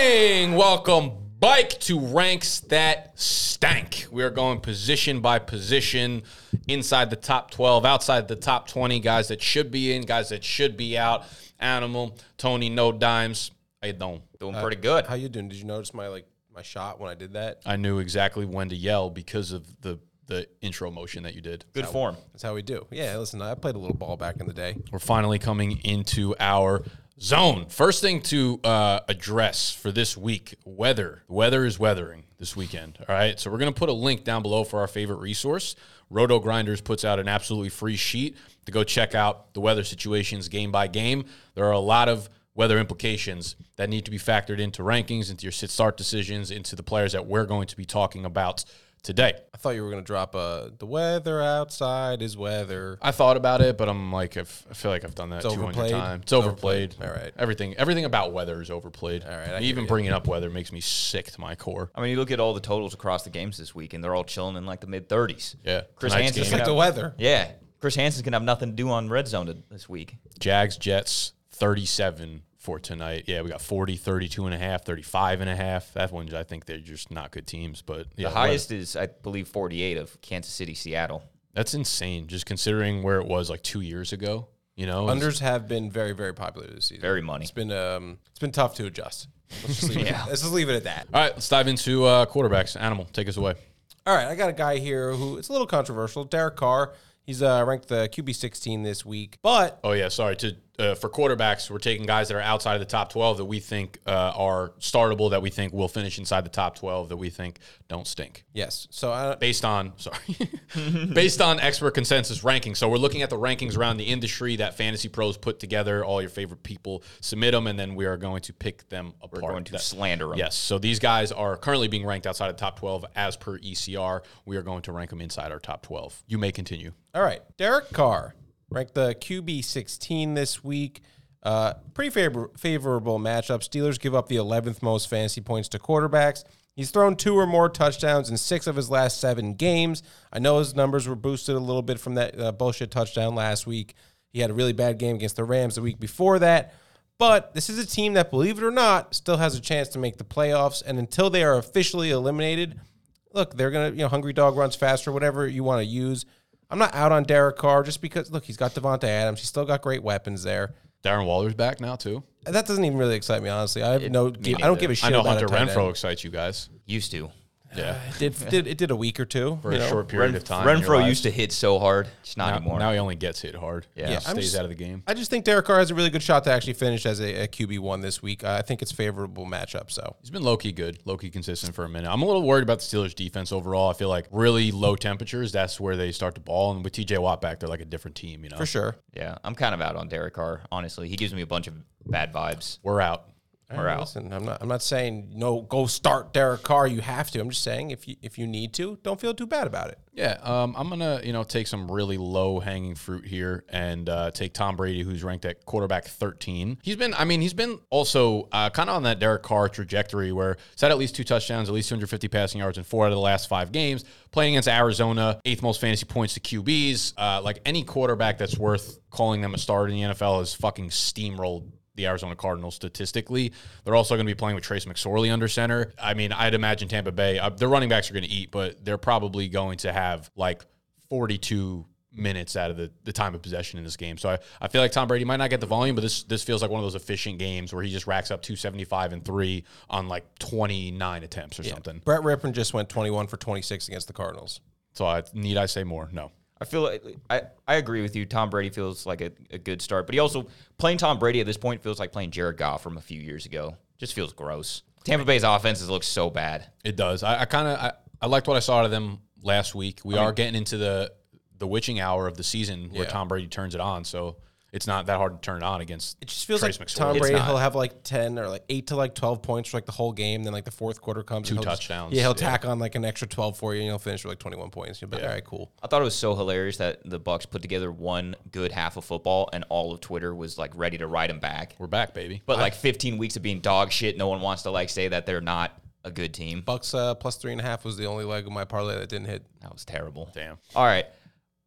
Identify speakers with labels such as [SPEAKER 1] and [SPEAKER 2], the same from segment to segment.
[SPEAKER 1] morning. Welcome bike to ranks that stank. We are going position by position inside the top 12, outside the top 20, guys that should be in, guys that should be out. Animal, Tony, no dimes. How you doing?
[SPEAKER 2] Doing uh, pretty good.
[SPEAKER 3] How you doing? Did you notice my like my shot when I did that?
[SPEAKER 1] I knew exactly when to yell because of the the intro motion that you did.
[SPEAKER 2] Good form.
[SPEAKER 3] That's how we do. Yeah, listen, I played a little ball back in the day.
[SPEAKER 1] We're finally coming into our zone. First thing to uh, address for this week weather. Weather is weathering this weekend. All right. So we're going to put a link down below for our favorite resource. Roto Grinders puts out an absolutely free sheet to go check out the weather situations game by game. There are a lot of weather implications that need to be factored into rankings, into your sit start decisions, into the players that we're going to be talking about today.
[SPEAKER 3] I thought you were gonna drop uh the weather outside is weather.
[SPEAKER 1] I thought about it, but I'm like, I've, I feel like I've done that
[SPEAKER 3] It's
[SPEAKER 1] 200
[SPEAKER 3] overplayed?
[SPEAKER 1] times. It's overplayed.
[SPEAKER 3] All right.
[SPEAKER 1] Everything, everything about weather is overplayed. All
[SPEAKER 3] right, I hear
[SPEAKER 1] Even
[SPEAKER 3] you.
[SPEAKER 1] bringing up weather makes me sick to my core.
[SPEAKER 2] I mean, you look at all the totals across the games this week, and they're all chilling in like the mid 30s.
[SPEAKER 1] Yeah.
[SPEAKER 2] Chris
[SPEAKER 1] Tonight's
[SPEAKER 2] Hansen's
[SPEAKER 1] game.
[SPEAKER 3] It's like
[SPEAKER 2] gonna
[SPEAKER 3] the weather.
[SPEAKER 2] Yeah. Chris Hansen's going to have nothing to do on red zone to- this week.
[SPEAKER 1] Jags, Jets, 37 for tonight. Yeah, we got 40, 32 and a half, 35 and a half. That one, I think they're just not good teams. But yeah,
[SPEAKER 2] the highest is, I believe, 48 of Kansas City, Seattle.
[SPEAKER 1] That's insane. Just considering where it was like two years ago. You know, It's-
[SPEAKER 3] Unders have been very, very popular this season.
[SPEAKER 2] Very money.
[SPEAKER 3] It's been um it's been tough to adjust. Let's just leave,
[SPEAKER 2] Yeah.
[SPEAKER 3] it, let's just leave it at that.
[SPEAKER 1] All right, let's dive into uh, quarterbacks. Animal, take us away.
[SPEAKER 3] All right, I got a guy here who it's a little controversial. Derek Carr. He's uh, ranked the QB 16 this week, but
[SPEAKER 1] Oh yeah, sorry. To uh, for quarterbacks, we're taking guys that are outside of the top twelve that we think uh, are startable, that we think will finish inside the top twelve, that we think don't stink.
[SPEAKER 3] yes. So I,
[SPEAKER 1] Based on sorry, based on expert consensus rankings. So we're looking at the rankings around the industry that Fantasy Pros put together. All your favorite people submit them, and then we are going to pick them apart.
[SPEAKER 2] We're going to
[SPEAKER 1] That-
[SPEAKER 2] slander them.
[SPEAKER 1] Yes. So these guys are currently being ranked outside of the top 12 as per ECR. We are going to rank them inside our top 12. You may continue.
[SPEAKER 3] All right, Derek Carr ranked the QB 16 this week. Uh, pretty favor- favorable matchup. Steelers give up the 11th most fantasy points to quarterbacks. He's thrown two or more touchdowns in six of his last seven games. I know his numbers were boosted a little bit from that uh, bullshit touchdown last week. He had a really bad game against the Rams the week before that. But this is a team that, believe it or not, still has a chance to make the playoffs. And until they are officially eliminated, look, they're gonna, you know, hungry dog runs faster, whatever you want to use. I'm not out on Derek Carr just because look, he's got Davante Adams. He's still got great weapons there.
[SPEAKER 1] Darren Waller's back now, too.
[SPEAKER 3] That doesn't even really excite me, honestly. I have no, I don't give a shit
[SPEAKER 1] I know
[SPEAKER 3] about
[SPEAKER 1] Hunter
[SPEAKER 3] Renfrow
[SPEAKER 1] excites you guys.
[SPEAKER 2] Used to.
[SPEAKER 1] Yeah.
[SPEAKER 3] It did, did it did a week or two
[SPEAKER 1] For a
[SPEAKER 3] know?
[SPEAKER 1] short period
[SPEAKER 2] Ren-
[SPEAKER 1] of time. Renfrow
[SPEAKER 2] used to hit so hard. Just not
[SPEAKER 1] Now,
[SPEAKER 2] anymore.
[SPEAKER 1] now he only gets hit hard.
[SPEAKER 2] Yeah.
[SPEAKER 1] Yeah. Stays
[SPEAKER 3] just-
[SPEAKER 1] out of the game.
[SPEAKER 3] I just think Derek Carr has a really good shot to actually finish as a, a QB one this week. Uh, I think it's favorable matchup. So
[SPEAKER 1] He's been low key good, low key consistent for a minute. I'm a little worried about the Steelers defense overall. I feel like really low temperatures, that's where they start to ball. And with TJ Watt back, they're like a different team, you know?
[SPEAKER 3] for sure,
[SPEAKER 2] yeah, I'm kind of out on Derek Carr, honestly. He gives me a bunch of bad vibes.
[SPEAKER 1] We're out.
[SPEAKER 3] Listen, I'm not. I'm not saying no. Go start Derek Carr. You have to. I'm just saying if you if you need to, don't feel too bad about it.
[SPEAKER 1] Yeah, um, I'm gonna you know take some really low hanging fruit here and uh, take Tom Brady, who's ranked at quarterback 13. He's been, I mean, he's been also uh, kind of on that Derek Carr trajectory where he's had at least two touchdowns, at least 250 passing yards in four out of the last five games. Playing against Arizona, eighth most fantasy points to QBs. Uh, like any quarterback that's worth calling them a start in the NFL is fucking steamrolled the Arizona Cardinals statistically. They're also going to be playing with Trace McSorley under center. I mean, I'd imagine Tampa Bay, uh, their running backs are going to eat, but they're probably going to have like 42 minutes out of the, the time of possession in this game. So I, I feel like Tom Brady might not get the volume, but this this feels like one of those efficient games where he just racks up 275 and 3 on like 29 attempts or something.
[SPEAKER 3] Brett Rypien just went 21 for 26 against the Cardinals.
[SPEAKER 1] So I, need I say more? No.
[SPEAKER 2] I feel like I, I agree with you. Tom Brady feels like a, a good start, but he also playing Tom Brady at this point feels like playing Jared Goff from a few years ago. Just feels gross. Tampa Bay's offenses look so bad.
[SPEAKER 1] It does. I, I kind of I, I liked what I saw out of them last week. We are getting into the the witching hour of the season where
[SPEAKER 3] Yeah.
[SPEAKER 1] Tom Brady turns it on. So it's not that hard to turn it on against.
[SPEAKER 3] It just feels
[SPEAKER 1] Trace
[SPEAKER 3] like
[SPEAKER 1] McSorley.
[SPEAKER 3] Tom Brady. He'll have like 10 or like 8 to like 12 points for like the whole game. Then like the fourth quarter comes.
[SPEAKER 1] Two
[SPEAKER 3] and he'll just-
[SPEAKER 1] touchdowns.
[SPEAKER 3] yeah, he'll
[SPEAKER 1] Yeah.
[SPEAKER 3] tack on like an extra 12 for you and he'll finish with like 21 points. You'll be like, all right, cool.
[SPEAKER 2] I thought it was so hilarious that the Bucks put together one good half of football, and all of Twitter was like ready to ride him back.
[SPEAKER 1] We're back, baby.
[SPEAKER 2] But like 15 weeks of being dog shit, no one wants to like say that they're not a good team.
[SPEAKER 3] Bucks uh, plus three and a half was the only leg of my parlay that didn't hit.
[SPEAKER 2] That was terrible.
[SPEAKER 1] Damn.
[SPEAKER 2] All right.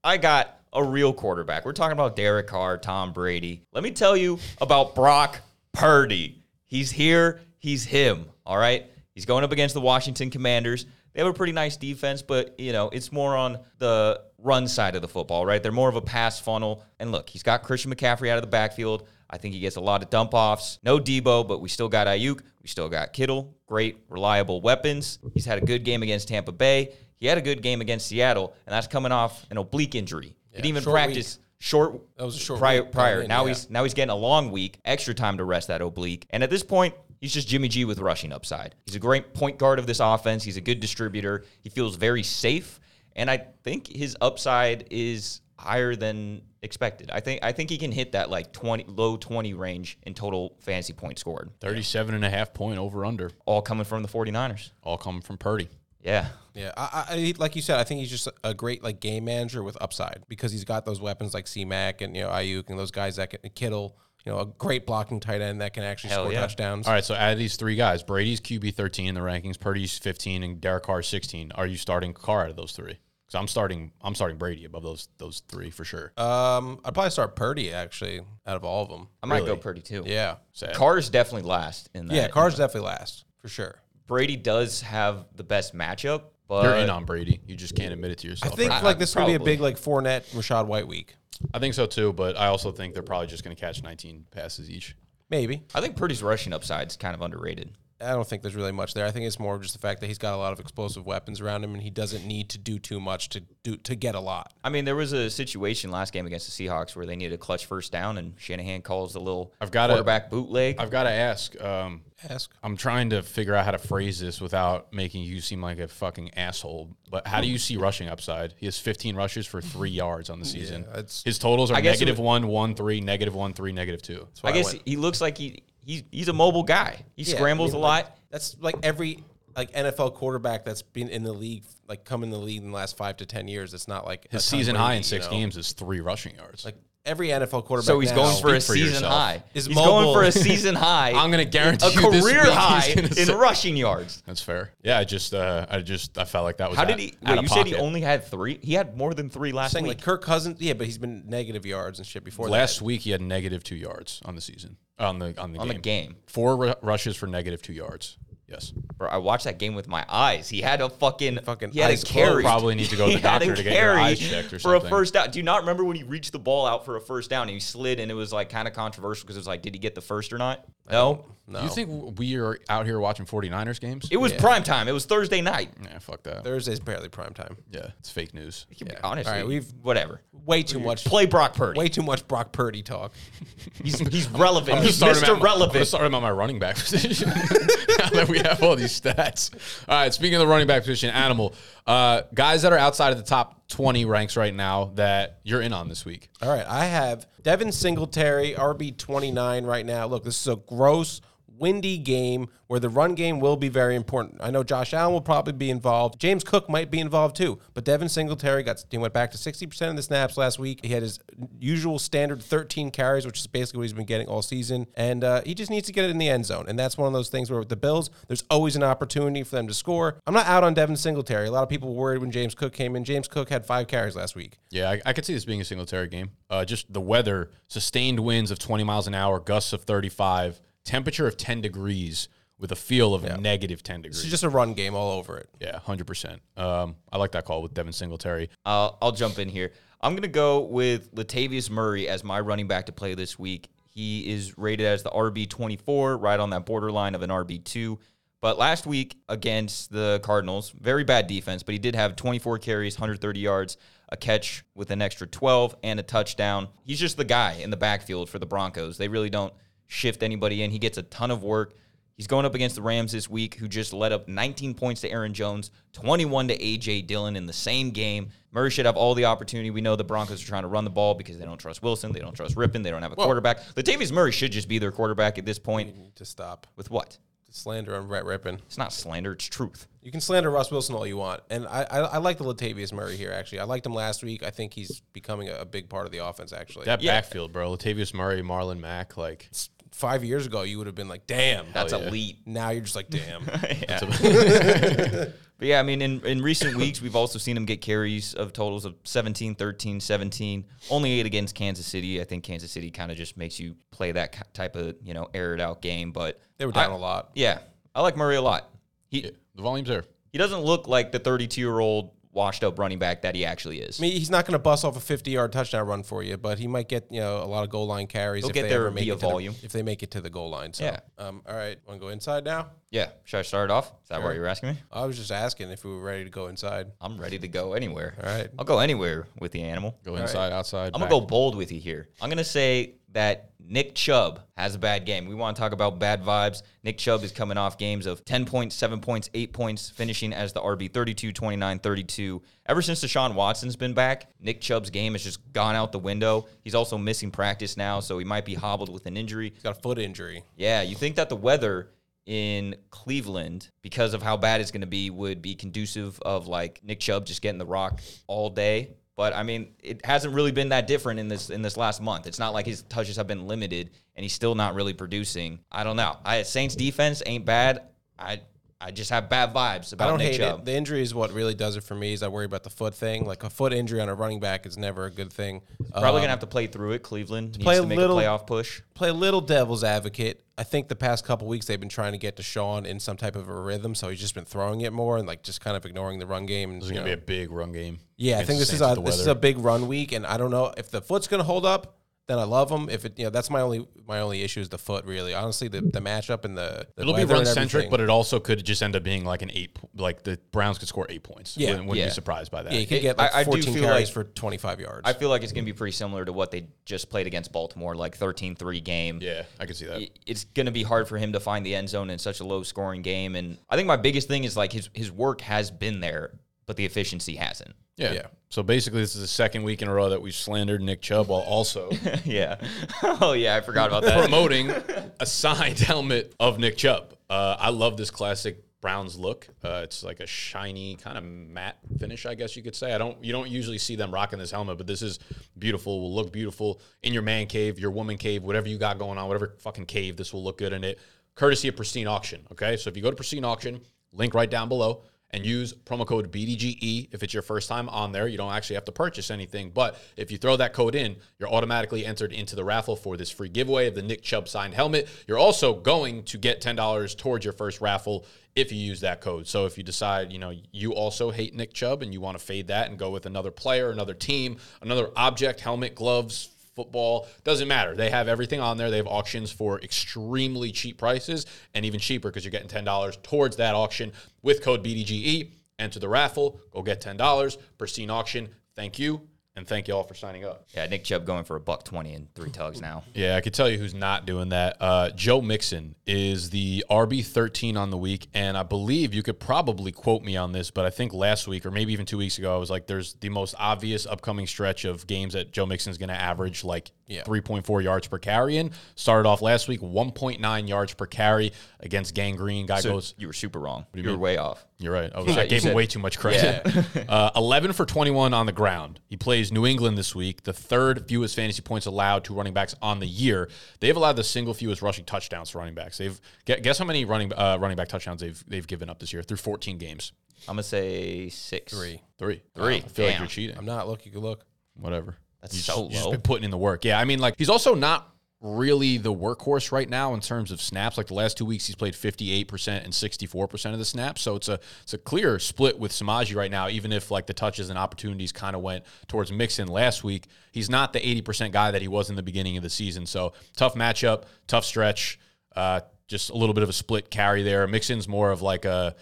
[SPEAKER 2] I got a real quarterback. We're talking about Derek Carr, Tom Brady. Let me tell you about Brock Purdy. He's here. He's him. All right. He's going up against the Washington Commanders. They have a pretty nice defense, but you know it's more on the run side of the football, right? They're more of a pass funnel. And look, he's got Christian McCaffrey out of the backfield. I think he gets a lot of dump offs. No Deebo, but we still got Aiyuk. We still got Kittle. Great, reliable weapons. He's had a good game against Tampa Bay. He had a good game against Seattle, and that's coming off an oblique injury. He didn't even practice short.
[SPEAKER 3] That was a short
[SPEAKER 2] prior.
[SPEAKER 3] week
[SPEAKER 2] prior.
[SPEAKER 3] in,
[SPEAKER 2] now
[SPEAKER 3] yeah.
[SPEAKER 2] he's now he's getting a long week, extra time to rest that oblique. And at this point, he's just Jimmy G with rushing upside. He's a great point guard of this offense. He's a good distributor. He feels very safe, and I think his upside is higher than expected. I think I think he can hit that like 20 low 20 range in total fantasy points scored.
[SPEAKER 1] 37 and a half point over under,
[SPEAKER 2] All coming from the 49ers.
[SPEAKER 1] all coming from Purdy.
[SPEAKER 2] Yeah.
[SPEAKER 3] Yeah, I, I, I- like you said, I think he's just a great like game manager with upside because he's got those weapons like C Mac and you know Aiyuk and those guys that can Kittle. You know, a great blocking tight end that can actually
[SPEAKER 2] Hell
[SPEAKER 3] score
[SPEAKER 2] yeah.
[SPEAKER 3] touchdowns.
[SPEAKER 1] All right, so out of these three guys, Brady's QB 13 in the rankings, Purdy's 15, and Derek Carr 16. Are you starting Carr out of those three? Because I'm starting, I'm starting Brady above those those three for sure.
[SPEAKER 3] Um, I'd probably start Purdy actually out of all of them.
[SPEAKER 2] I might
[SPEAKER 1] Really?
[SPEAKER 2] go Purdy too.
[SPEAKER 3] Yeah,
[SPEAKER 1] Sad.
[SPEAKER 2] Carr's definitely last in that.
[SPEAKER 3] yeah, Carr's definitely last for sure.
[SPEAKER 2] Brady does have the best matchup, but
[SPEAKER 1] You're in on Brady. You just can't admit it to yourself.
[SPEAKER 3] I
[SPEAKER 1] yourself.
[SPEAKER 3] think
[SPEAKER 1] right?
[SPEAKER 3] like this will be a
[SPEAKER 2] probably.
[SPEAKER 3] big like Fournette, Rachaad White week.
[SPEAKER 1] I think so too, but I also think they're probably just going to catch 19 passes each.
[SPEAKER 3] Maybe.
[SPEAKER 2] I think Purdy's rushing upside is kind of underrated.
[SPEAKER 3] I don't think there's really much there. I think it's more just the fact that he's got a lot of explosive weapons around him, and he doesn't need to do too much to do to get a lot.
[SPEAKER 2] I mean, there was a situation last game against the Seahawks where they needed a clutch first down, and Shanahan calls the little
[SPEAKER 1] I've gotta-
[SPEAKER 2] quarterback bootleg.
[SPEAKER 1] I've got to ask. Um,
[SPEAKER 3] Ask.
[SPEAKER 1] I'm trying to figure out how to phrase this without making you seem like a fucking asshole. But how do you see rushing upside? He has 15 rushes for three yards on the season.
[SPEAKER 3] it's-
[SPEAKER 1] His totals are
[SPEAKER 2] I guess it
[SPEAKER 1] negative
[SPEAKER 2] would-
[SPEAKER 1] one, one, three, negative one, three, negative two.
[SPEAKER 2] I
[SPEAKER 3] I
[SPEAKER 2] guess
[SPEAKER 3] went-
[SPEAKER 2] he looks like he he's he's a mobile guy. He
[SPEAKER 3] Yeah,
[SPEAKER 2] scrambles
[SPEAKER 3] I mean,
[SPEAKER 2] a
[SPEAKER 3] like,
[SPEAKER 2] lot.
[SPEAKER 3] That's like every like NFL quarterback that's been in the league, like come in the league in the last five to ten years. It's not like
[SPEAKER 1] His season high in six
[SPEAKER 3] you know?
[SPEAKER 1] games is three rushing yards.
[SPEAKER 3] Like every NFL quarterback.
[SPEAKER 2] So he's
[SPEAKER 3] now-
[SPEAKER 2] going for a
[SPEAKER 1] for
[SPEAKER 2] season
[SPEAKER 1] yourself.
[SPEAKER 2] high.
[SPEAKER 3] Is
[SPEAKER 2] he's going for a season high.
[SPEAKER 1] I'm gonna guarantee
[SPEAKER 2] a
[SPEAKER 1] you
[SPEAKER 2] career
[SPEAKER 1] week
[SPEAKER 2] high in
[SPEAKER 1] say-
[SPEAKER 2] rushing yards.
[SPEAKER 1] That's fair. Yeah, I just, uh, I just, I felt like that was.
[SPEAKER 2] How
[SPEAKER 1] out-
[SPEAKER 2] did he? Wait,
[SPEAKER 1] of
[SPEAKER 2] you said he only had three. He had more than three last
[SPEAKER 3] saying
[SPEAKER 2] week.
[SPEAKER 3] like Kirk Cousins. Yeah, but he's been negative yards and shit before
[SPEAKER 1] last
[SPEAKER 3] that.
[SPEAKER 1] week he had negative two yards on the season on the on the
[SPEAKER 2] on
[SPEAKER 1] game.
[SPEAKER 2] the game.
[SPEAKER 1] Four ru- rushes for negative two yards. Yes.
[SPEAKER 2] Bro, I watched that game with my eyes. He had a fucking
[SPEAKER 3] Fucking
[SPEAKER 2] he had a carry.
[SPEAKER 1] Probably need to go to the doctor to get your
[SPEAKER 2] carry
[SPEAKER 1] eyes checked or
[SPEAKER 2] for a first down. Do you not remember when he reached the ball out for a first down and he slid and it was like kind of controversial because it was like, did he get the first or not? No,
[SPEAKER 3] No,
[SPEAKER 1] Do you think we are out here watching 49ers games?
[SPEAKER 2] it was
[SPEAKER 3] Yeah.
[SPEAKER 2] prime time. It was Thursday night.
[SPEAKER 1] yeah, fuck that.
[SPEAKER 3] Thursday's barely prime time.
[SPEAKER 1] Yeah, it's fake news.
[SPEAKER 2] You can be honest.
[SPEAKER 3] All right, we've-
[SPEAKER 2] whatever.
[SPEAKER 3] Way too much.
[SPEAKER 2] Play Brock Purdy.
[SPEAKER 3] Way too much Brock Purdy talk.
[SPEAKER 2] He's he's relevant.
[SPEAKER 1] I'm
[SPEAKER 2] He's
[SPEAKER 1] gonna start him
[SPEAKER 2] Mr.
[SPEAKER 1] my- I'm gonna
[SPEAKER 2] Relevant.
[SPEAKER 1] start him on my running back position now that we have all these stats. All right, speaking of the running back position, animal uh, guys that are outside of the top 20 ranks right now that you're in on this week.
[SPEAKER 3] All right, I have Devin Singletary, RB twenty nine right now. Look, this is a gross, windy game where the run game will be very important. I know Josh Allen will probably be involved. James Cook might be involved too. But Devin Singletary got he went back to sixty percent of the snaps last week. He had his usual standard thirteen carries, which is basically what he's been getting all season, and uh, he just needs to get it in the end zone. And that's one of those things where with the Bills, there's always an opportunity for them to score. I'm not out on Devin Singletary. A lot of people worried when James Cook came in. James Cook had five carries last week.
[SPEAKER 1] Yeah, I, I could see this being a Singletary game. Uh, just the weather, sustained winds of 20 miles an hour, gusts of 35, temperature of 10 degrees with a feel of negative 10 degrees.
[SPEAKER 3] It's just a run game all over it.
[SPEAKER 1] yeah, 100%. Um, I like that call with Devin Singletary.
[SPEAKER 2] Uh, I'll jump in here. I'm gonna go with Latavius Murray as my running back to play this week. He is rated as the RB 24, right on that borderline of an RB two. But last week against the Cardinals, very bad defense, but he did have 24 carries, 130 yards, a catch with an extra 12, and a touchdown. He's just the guy in the backfield for the Broncos. They really don't shift anybody in. He gets a ton of work. He's going up against the Rams this week, who just let up 19 points to Aaron Jones, 21 to A.J. Dillon in the same game. Murray should have all the opportunity. We know the Broncos are trying to run the ball because they don't trust Wilson, they don't trust Rypien, they don't have a quarterback. Latavius Murray should just be their quarterback at this point.
[SPEAKER 3] To stop
[SPEAKER 2] With what?
[SPEAKER 3] slander on Brett Rypien.
[SPEAKER 2] It's not slander, it's truth.
[SPEAKER 3] You can slander Russ Wilson all you want, and I, I, I like the Latavius Murray here. Actually, I liked him last week. I think he's becoming a, a big part of the offense. Actually,
[SPEAKER 1] That
[SPEAKER 2] Yeah.
[SPEAKER 1] backfield, bro. Latavius Murray, Marlon Mack, like
[SPEAKER 3] five years ago, you would have been like, damn.
[SPEAKER 2] That's
[SPEAKER 1] Oh, yeah.
[SPEAKER 2] elite.
[SPEAKER 3] now you're just like, damn.
[SPEAKER 2] But yeah, I mean, in, in recent weeks, we've also seen him get carries of totals of 17, 13, 17. Only eight against Kansas City. I think Kansas City kind of just makes you play that type of, you know, aired out game. But
[SPEAKER 3] They were down
[SPEAKER 2] I-
[SPEAKER 3] a lot.
[SPEAKER 2] Yeah, I like Murray a lot. He
[SPEAKER 1] The volume's there.
[SPEAKER 2] he doesn't look like the 32 year old washed up running back that he actually is.
[SPEAKER 3] I mean, he's not going to bust off a 50 yard touchdown run for you, but he might get you know a lot of goal line carries.
[SPEAKER 2] He'll
[SPEAKER 3] if
[SPEAKER 2] get
[SPEAKER 3] they
[SPEAKER 2] there
[SPEAKER 3] ever make
[SPEAKER 2] via
[SPEAKER 3] it to the-
[SPEAKER 2] volume.
[SPEAKER 3] if they make it to the goal line. So,
[SPEAKER 2] Yeah.
[SPEAKER 3] Um, all right, want to go inside now?
[SPEAKER 2] Yeah, should I start it off? Is that
[SPEAKER 3] Sure.
[SPEAKER 2] what you're asking me?
[SPEAKER 3] I was just asking if we were ready to go inside.
[SPEAKER 2] I'm ready to go anywhere.
[SPEAKER 3] All right.
[SPEAKER 2] I'll go anywhere with the animal.
[SPEAKER 1] Go inside, outside.
[SPEAKER 2] I'm
[SPEAKER 1] back.
[SPEAKER 2] gonna go bold with you here. I'm gonna say that Nick Chubb has a bad game. We want to talk about bad vibes. Nick Chubb is coming off games of 10 points, 7 points, 8 points, finishing as the RB 32, 29, 32. Ever since Deshaun Watson's been back, Nick Chubb's game has just gone out the window. He's also missing practice now, so he might be hobbled with an injury.
[SPEAKER 3] He's got a foot injury.
[SPEAKER 2] Yeah, you think that the weather in Cleveland, because of how bad it's going to be, would be conducive of like Nick Chubb just getting the rock all day. But I mean, it hasn't really been that different in this in this last month. It's not like his touches have been limited, and he's still not really producing. I don't know. I Saints defense ain't bad. I I just have bad vibes about
[SPEAKER 3] I
[SPEAKER 2] about
[SPEAKER 3] don't
[SPEAKER 2] Nick
[SPEAKER 3] hate
[SPEAKER 2] Chubb.
[SPEAKER 3] it. The injury is what really does it for me. Is I worry about the foot thing. Like a foot injury on a running back is never a good thing.
[SPEAKER 2] Probably
[SPEAKER 3] Um,
[SPEAKER 2] gonna have to play through it. Cleveland needs
[SPEAKER 3] play
[SPEAKER 2] to
[SPEAKER 3] a
[SPEAKER 2] make
[SPEAKER 3] little-
[SPEAKER 2] a playoff push.
[SPEAKER 3] play a little devil's advocate. I think the past couple weeks they've been trying to get to Deshaun in some type of a rhythm, so he's just been throwing it more and like just kind of ignoring the run game. And,
[SPEAKER 1] This is gonna
[SPEAKER 3] know.
[SPEAKER 1] be a big run game.
[SPEAKER 3] yeah, I think this is a this is a big run week, and I don't know if the foot's gonna hold up. Then I love him. If it, you know, that's my only my only issue is the foot. Really, honestly, the, the matchup and the, the
[SPEAKER 1] It'll be run centric, but it also could just end up being like an eight. Like the Browns could score eight points.
[SPEAKER 3] Yeah.
[SPEAKER 1] wouldn't, wouldn't
[SPEAKER 2] Yeah.
[SPEAKER 1] be surprised by that.
[SPEAKER 3] yeah, you could get like
[SPEAKER 2] I- I do
[SPEAKER 3] 14
[SPEAKER 2] feel
[SPEAKER 3] carries
[SPEAKER 2] like-
[SPEAKER 3] for 25 yards.
[SPEAKER 2] I feel like it's gonna be pretty similar to what they just played against Baltimore, like 13-3 game.
[SPEAKER 1] yeah, I can see that.
[SPEAKER 2] it's going to be hard for him to find the end zone in such a low scoring game. And I think my biggest thing is like his his work has been there, but the efficiency hasn't.
[SPEAKER 1] Yeah.
[SPEAKER 3] Yeah.
[SPEAKER 1] So basically, this is the second week in a row that we've slandered Nick Chubb while also
[SPEAKER 2] yeah. oh yeah, I forgot about that.
[SPEAKER 1] promoting a signed helmet of Nick Chubb. Uh, I love this classic Browns look. Uh, it's like a shiny kind of matte finish, I guess you could say. I don't, you don't usually see them rocking this helmet, but this is beautiful. Will look beautiful in your man cave, your woman cave, whatever you got going on, whatever fucking cave. This will look good in it. Courtesy of Pristine Auction. Okay, so if you go to Pristine Auction, link right down below and use promo code BDGE if it's your first time on there. You don't actually have to purchase anything, but if you throw that code in, you're automatically entered into the raffle for this free giveaway of the Nick Chubb signed helmet. You're also going to get $10 towards your first raffle if you use that code. So if you decide, you know, you also hate Nick Chubb and you want to fade that and go with another player, another team, another object, helmet, gloves, football. Doesn't matter. They have everything on there. They have auctions for extremely cheap prices and even cheaper because you're getting $10 towards that auction with code bdge enter the raffle. Go get $10 pristine auction. Thank you and thank you all for signing up
[SPEAKER 2] yeah, Nick Chubb going for a buck twenty and three tugs now.
[SPEAKER 1] yeah, I could tell you who's not doing that. Uh, Joe Mixon is the RB thirteen on the week, and I believe you could probably quote me on this, but I think last week or maybe even two weeks ago, I was like, "There's the most obvious upcoming stretch of games that Joe Mixon's going to average like
[SPEAKER 3] Yeah.
[SPEAKER 1] three point four yards per carry." In started off last week one point nine yards per carry against Gangrene. Guy
[SPEAKER 2] So
[SPEAKER 1] goes.
[SPEAKER 2] you were super wrong. You, were way off.
[SPEAKER 1] You're right. I, was,
[SPEAKER 2] You
[SPEAKER 1] I
[SPEAKER 2] said-
[SPEAKER 1] gave
[SPEAKER 2] you
[SPEAKER 1] him way too much credit. uh, 11 for 21 on the ground. He plays New England this week, the third fewest fantasy points allowed to running backs on the year. They've allowed the single fewest rushing touchdowns to running backs. They've guess how many running uh, running back touchdowns they've they've given up this year through 14 games.
[SPEAKER 2] I'm gonna say six.
[SPEAKER 3] Three.
[SPEAKER 1] Three.
[SPEAKER 2] Three.
[SPEAKER 1] I feel like you're cheating.
[SPEAKER 3] I'm not. Look, you can look.
[SPEAKER 1] Whatever.
[SPEAKER 2] That's
[SPEAKER 1] You
[SPEAKER 2] so
[SPEAKER 1] you just been putting in the work. Yeah, I mean, like he's also not really the workhorse right now in terms of snaps. Like the last two weeks, he's played 58% and 64% of the snaps. So it's a it's a clear split with Samaje right now. Even if like the touches and opportunities kind of went towards Mixon last week, he's not the 80% guy that he was in the beginning of the season. So tough matchup, tough stretch. Uh, just a little bit of a split carry there. Mixon's more of like a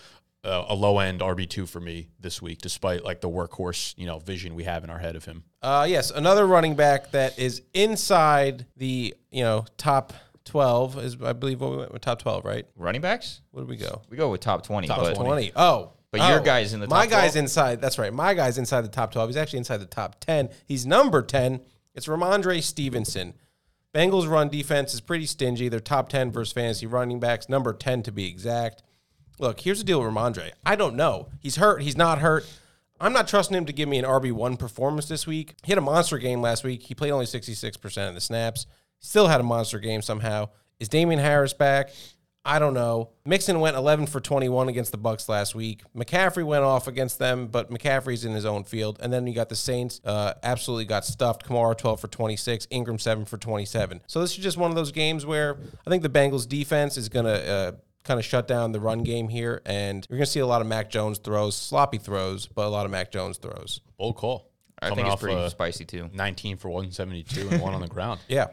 [SPEAKER 1] a, a low end RB two for me this week, despite like the workhorse you know vision we have in our head of him.
[SPEAKER 3] Uh, yes, another running back that is inside the you know top 12 is I believe what we went with top 12, right?
[SPEAKER 2] Running backs?
[SPEAKER 3] Where did we go?
[SPEAKER 2] We go with top twenty.
[SPEAKER 1] Top
[SPEAKER 2] but
[SPEAKER 3] 20. Oh.
[SPEAKER 2] But your
[SPEAKER 3] oh.
[SPEAKER 2] guy's in the
[SPEAKER 3] My guy's
[SPEAKER 2] 12?
[SPEAKER 3] inside. That's right. My guy's inside the top 12. He's actually inside the top 10. He's number 10. It's Rhamondre Stevenson. Bengals run defense is pretty stingy. They're top 10 versus fantasy running backs, number 10 to be exact. Look, here's the deal with Rhamondre. I don't know. He's hurt. He's not hurt. I'm not trusting him to give me an RB1 performance this week. He had a monster game last week. He played only 66% of the snaps. Still had a monster game somehow. Is Damien Harris back? I don't know. Mixon went 11 for 21 against the Bucks last week. McCaffrey went off against them, but McCaffrey's in his own field. And then you got the Saints, uh, absolutely got stuffed. Kamara 12 for 26, Ingram 7 for 27. So this is just one of those games where I think the Bengals defense is going to uh, kind of shut down the run game here, and you're going to see a lot of Mac Jones throws, sloppy throws, but a lot of Mac Jones throws.
[SPEAKER 1] Bold call.
[SPEAKER 2] I
[SPEAKER 1] Coming
[SPEAKER 2] think it's pretty spicy too.
[SPEAKER 1] 19 for 172 and one on the ground.
[SPEAKER 3] Yeah.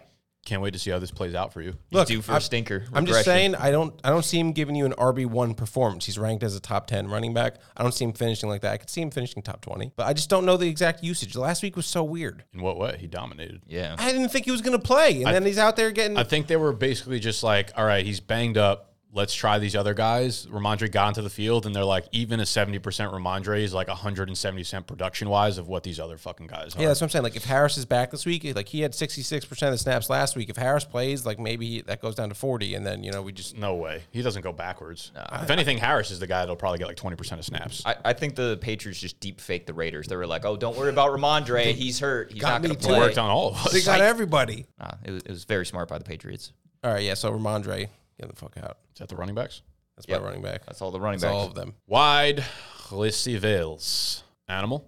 [SPEAKER 1] Can't wait to see how this plays out for you.
[SPEAKER 2] He's due for a
[SPEAKER 3] I'm-
[SPEAKER 2] stinker.
[SPEAKER 3] I'm just saying I don't I don't see him giving you an RB one performance. He's ranked as a top ten running back. I don't see him finishing like that. I could see him finishing top twenty, but I just don't know the exact usage. Last week was so weird.
[SPEAKER 1] In what way? He dominated.
[SPEAKER 2] Yeah.
[SPEAKER 3] I didn't think he was going to play, and then he's out there getting.
[SPEAKER 1] I think they were basically just like, all right, he's banged up. Let's try these other guys. Rhamondre got into the field, and they're like, even a 70% Rhamondre is like 170% production wise of what these other fucking guys are.
[SPEAKER 3] yeah, that's what I'm saying. Like if Harris is back this week, like he had 66 percent of the snaps last week. If Harris plays, like maybe that goes down to 40, and then you know we just
[SPEAKER 1] No way. He doesn't go backwards. if anything, Harris is the guy that'll probably get like 20% of snaps.
[SPEAKER 2] I, I think the Patriots just deep fake the Raiders. They were like, "Oh, don't worry about Rhamondre. He's hurt. He's
[SPEAKER 3] Got
[SPEAKER 2] not going to
[SPEAKER 3] too.
[SPEAKER 2] play."
[SPEAKER 1] worked on all of us.
[SPEAKER 3] they got everybody.
[SPEAKER 2] Nah, it, was, it was very smart by the Patriots.
[SPEAKER 3] All right, yeah. So Rhamondre, get the fuck out.
[SPEAKER 1] Is that the running backs?
[SPEAKER 3] That's
[SPEAKER 2] Yep.
[SPEAKER 3] my running back.
[SPEAKER 2] That's all the running
[SPEAKER 3] That's
[SPEAKER 2] backs.
[SPEAKER 3] all of them.
[SPEAKER 1] Wide receivers. Animal.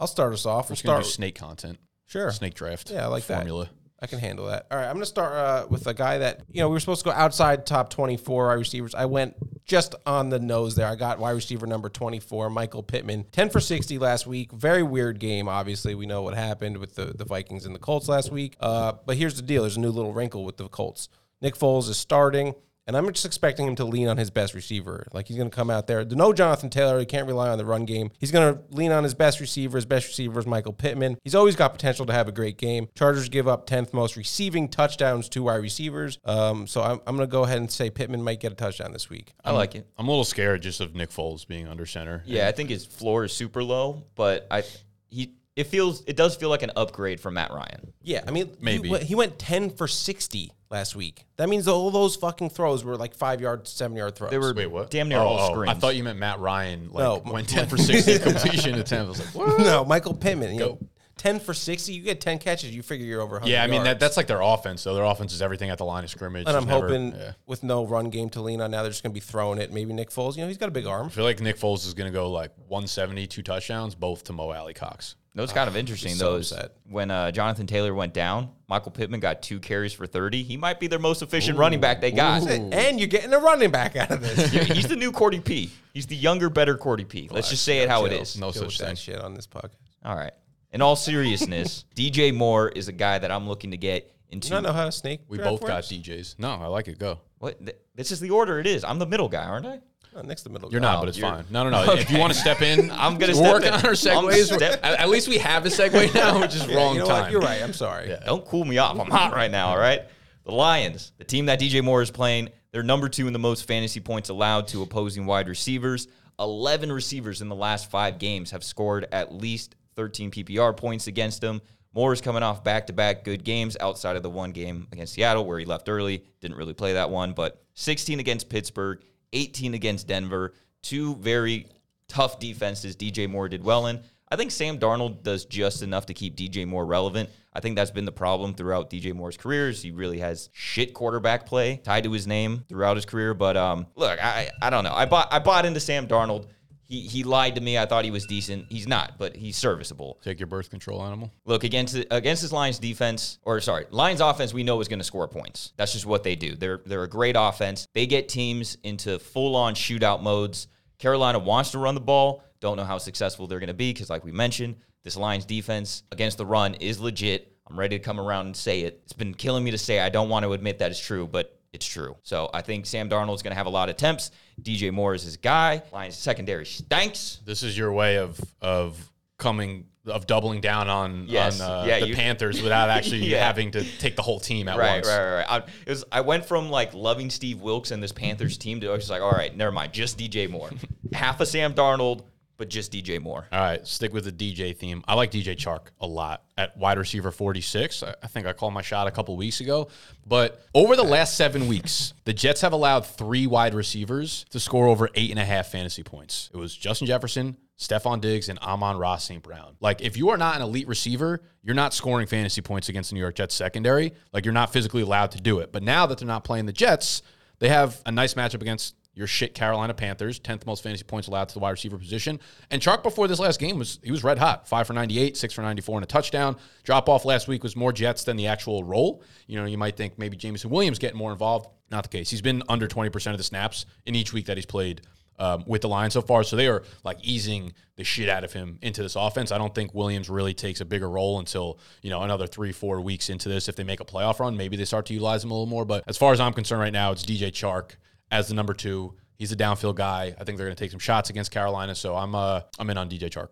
[SPEAKER 3] I'll start us off. We'll
[SPEAKER 1] just going
[SPEAKER 3] start.
[SPEAKER 1] do snake content.
[SPEAKER 3] Sure.
[SPEAKER 1] Snake draft.
[SPEAKER 3] Yeah, I like that.
[SPEAKER 1] formula.
[SPEAKER 3] I can handle that. All right, I'm going to start uh, with a guy that, you know, we were supposed to go outside top 24 wide receivers. I went just on the nose there. I got wide receiver number 24, Michael Pittman. 10 for 60 last week. Very weird game, obviously. We know what happened with the, the Vikings and the Colts last week. Uh, but here's the deal there's a new little wrinkle with the Colts. Nick Foles is starting. And I'm just expecting him to lean on his best receiver. Like he's going to come out there. No Jonathan Taylor. He can't rely on the run game. He's going to lean on his best receiver. His best receiver is Michael Pittman. He's always got potential to have a great game. Chargers give up 10th most receiving touchdowns to wide receivers. Um, so I'm, I'm going to go ahead and say Pittman might get a touchdown this week.
[SPEAKER 2] I like it.
[SPEAKER 1] I'm a little scared just of Nick Foles being under center.
[SPEAKER 2] Yeah, I think his floor is super low, but I he it feels it does feel like an upgrade from Matt Ryan.
[SPEAKER 3] Yeah, I mean,
[SPEAKER 1] Maybe.
[SPEAKER 3] he, went- he went 10 for 60 last week. That means all those fucking throws were like five yard, seven yard throws.
[SPEAKER 2] They were
[SPEAKER 1] Wait, what?
[SPEAKER 2] damn near
[SPEAKER 1] Oh,
[SPEAKER 2] all
[SPEAKER 1] oh, oh
[SPEAKER 2] screens.
[SPEAKER 1] I thought you meant Matt Ryan. Like
[SPEAKER 3] No,
[SPEAKER 1] went 10 for 60 completion to 10. I was like, what?
[SPEAKER 3] no, Michael Pittman. You
[SPEAKER 1] Go.
[SPEAKER 3] know, 10 for 60. You get 10 catches, you figure you're over 100
[SPEAKER 1] Yeah, I mean that,
[SPEAKER 3] yards.
[SPEAKER 1] that's like their offense. So their offense is everything at the line of scrimmage.
[SPEAKER 3] And I'm
[SPEAKER 1] There's never-
[SPEAKER 3] hoping
[SPEAKER 1] yeah.
[SPEAKER 3] with no run game to lean on now, they're just going to be throwing it. Maybe Nick Foles, you know, he's got a big arm.
[SPEAKER 1] I feel like Nick Foles is going to go like 170, two touchdowns, both to Mo Alie-Cox.
[SPEAKER 2] That was kind of interesting
[SPEAKER 3] so
[SPEAKER 2] though. is
[SPEAKER 3] upset.
[SPEAKER 2] When uh, Jonathan Taylor went down, Michael Pittman got two carries for 30. He might be their most efficient running back they got.
[SPEAKER 3] And you're getting a running back out of this.
[SPEAKER 2] He's the new Cordy P. He's the younger, better Cordy P. Let's just say it how it
[SPEAKER 3] Chill.
[SPEAKER 2] is.
[SPEAKER 1] No
[SPEAKER 3] Chill
[SPEAKER 1] such thing.
[SPEAKER 3] shit on this podcast.
[SPEAKER 2] All right. In all seriousness, DJ Moore is a guy that I'm looking to get into.
[SPEAKER 3] Do you not know how to snake?
[SPEAKER 1] We
[SPEAKER 3] draft
[SPEAKER 1] both got? DJs. No, I like it. Go.
[SPEAKER 2] What? Th- This is the order it is. I'm the middle guy, aren't I?
[SPEAKER 3] Oh, next to the middle.
[SPEAKER 1] You're not, but it's fine. No, no, no. If you want to step in,
[SPEAKER 2] I'm gonna
[SPEAKER 1] we're
[SPEAKER 2] step
[SPEAKER 1] working
[SPEAKER 2] in.
[SPEAKER 1] on our
[SPEAKER 2] I'm
[SPEAKER 1] segues.
[SPEAKER 2] step-
[SPEAKER 1] at, at least we have a segue now, which is
[SPEAKER 3] Yeah,
[SPEAKER 1] wrong
[SPEAKER 3] you know
[SPEAKER 1] time.
[SPEAKER 3] what? You're right. I'm sorry.
[SPEAKER 2] Don't cool me off. I'm hot right now, all right? The Lions, the team that DJ Moore is playing, they're number two in the most fantasy points allowed to opposing wide receivers. 11 receivers in the last five games have scored at least 13 PPR points against them. Moore is coming off back to back good games outside of the one game against Seattle where he left early. Didn't really play that one, but 16 against Pittsburgh, 18 against Denver. Two very tough defenses DJ Moore did well in. I think Sam Darnold does just enough to keep DJ Moore relevant. I think that's been the problem throughout DJ Moore's career. Is he really has shit quarterback play tied to his name throughout his career. But um, look, I I don't know. I bought I bought into Sam Darnold. He he lied to me. I thought he was decent. He's not, but he's serviceable.
[SPEAKER 1] Take your birth control animal.
[SPEAKER 2] Look against against this Lions defense, or sorry, Lions offense. We know is going to score points. That's just what they do. They're they're a great offense. They get teams into full on shootout modes. Carolina wants to run the ball. Don't know how successful they're going to be because, like we mentioned, this Lions defense against the run is legit. I'm ready to come around and say it. It's been killing me to say. I don't want to admit that it's true, but it's true. So I think Sam Darnold's going to have a lot of attempts. DJ Moore is his guy. Lions secondary stinks.
[SPEAKER 1] This is your way of of coming of doubling down on
[SPEAKER 2] Yes.
[SPEAKER 1] on uh,
[SPEAKER 2] Yeah,
[SPEAKER 1] the
[SPEAKER 2] you-
[SPEAKER 1] Panthers without actually
[SPEAKER 2] Yeah.
[SPEAKER 1] having to take the whole team at
[SPEAKER 2] right,
[SPEAKER 1] once.
[SPEAKER 2] Right, right, right. I, it was, I went from like loving Steve Wilks and this Panthers team to I was just like, all right, never mind, just DJ Moore. Half a Sam Darnold, but just DJ Moore.
[SPEAKER 1] All right, stick with the DJ theme. I like DJ Chark a lot at wide receiver 46. I, think I called my shot a couple weeks ago. But over the last seven weeks, the Jets have allowed three wide receivers to score over eight and a half fantasy points. It was Justin Jefferson, Stefon Diggs, and Amon-Ra St. Brown. Like, if you are not an elite receiver, you're not scoring fantasy points against the New York Jets secondary. Like, you're not physically allowed to do it. But now that they're not playing the Jets, they have a nice matchup against your shit Carolina Panthers, 10th most fantasy points allowed to the wide receiver position. And Chark before this last game was he was red hot. 5 for 98, 6 for 94 and a touchdown. Drop off last week was more Jets than the actual role. You know, you might think maybe Jameson Williams getting more involved. Not the case. He's been under 20% of the snaps in each week that he's played um, with the Lions so far. So they are like easing the shit out of him into this offense. I don't think Williams really takes a bigger role until, you know, another three, four weeks into this. If they make a playoff run, maybe they start to utilize him a little more. But as far as I'm concerned right now, it's DJ Chark as the number two. He's a downfield guy. I think they're going to take some shots against Carolina. So I'm uh, I'm in on DJ Chark.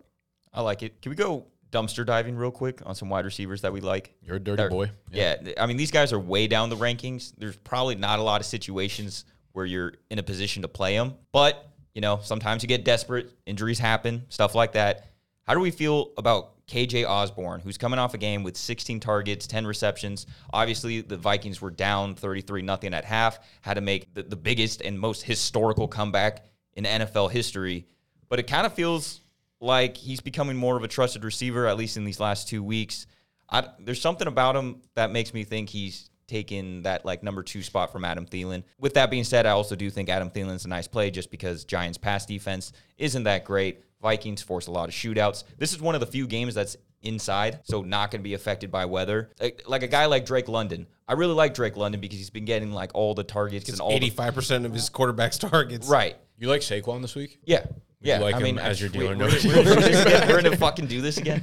[SPEAKER 2] I like it. Can we go dumpster diving real quick on some wide receivers that we like?
[SPEAKER 1] You're a dirty
[SPEAKER 2] They're-
[SPEAKER 1] boy.
[SPEAKER 2] Yeah. I mean, these guys are way down the rankings. There's probably not a lot of situations where you're in a position to play them, but you know, sometimes you get desperate, injuries happen, stuff like that. How do we feel about KJ Osborne, who's coming off a game with 16 targets, 10 receptions? Obviously, the Vikings were down 33 nothing at half, had to make the, the biggest and most historical comeback in NFL history. But it kind of feels like he's becoming more of a trusted receiver, at least in these last two weeks. I, there's something about him that makes me think he's taken that like number two spot from Adam Thielen. With that being said, I also do think Adam Thielen's a nice play just because Giants' pass defense isn't that great. Vikings force a lot of shootouts. This is one of the few games that's inside, so not going to be affected by weather. Like, like a guy like Drake London. I really like Drake London because he's been getting like all the targets and all
[SPEAKER 3] Eighty-five percent of his quarterback's targets.
[SPEAKER 2] right.
[SPEAKER 1] You like Saquon this week?
[SPEAKER 2] Yeah. yeah.
[SPEAKER 1] like
[SPEAKER 2] I
[SPEAKER 1] him
[SPEAKER 2] mean,
[SPEAKER 1] as your
[SPEAKER 2] we-
[SPEAKER 1] dealer?
[SPEAKER 2] we-
[SPEAKER 1] No.
[SPEAKER 2] We're, we're, we're, we're gonna fucking do this again.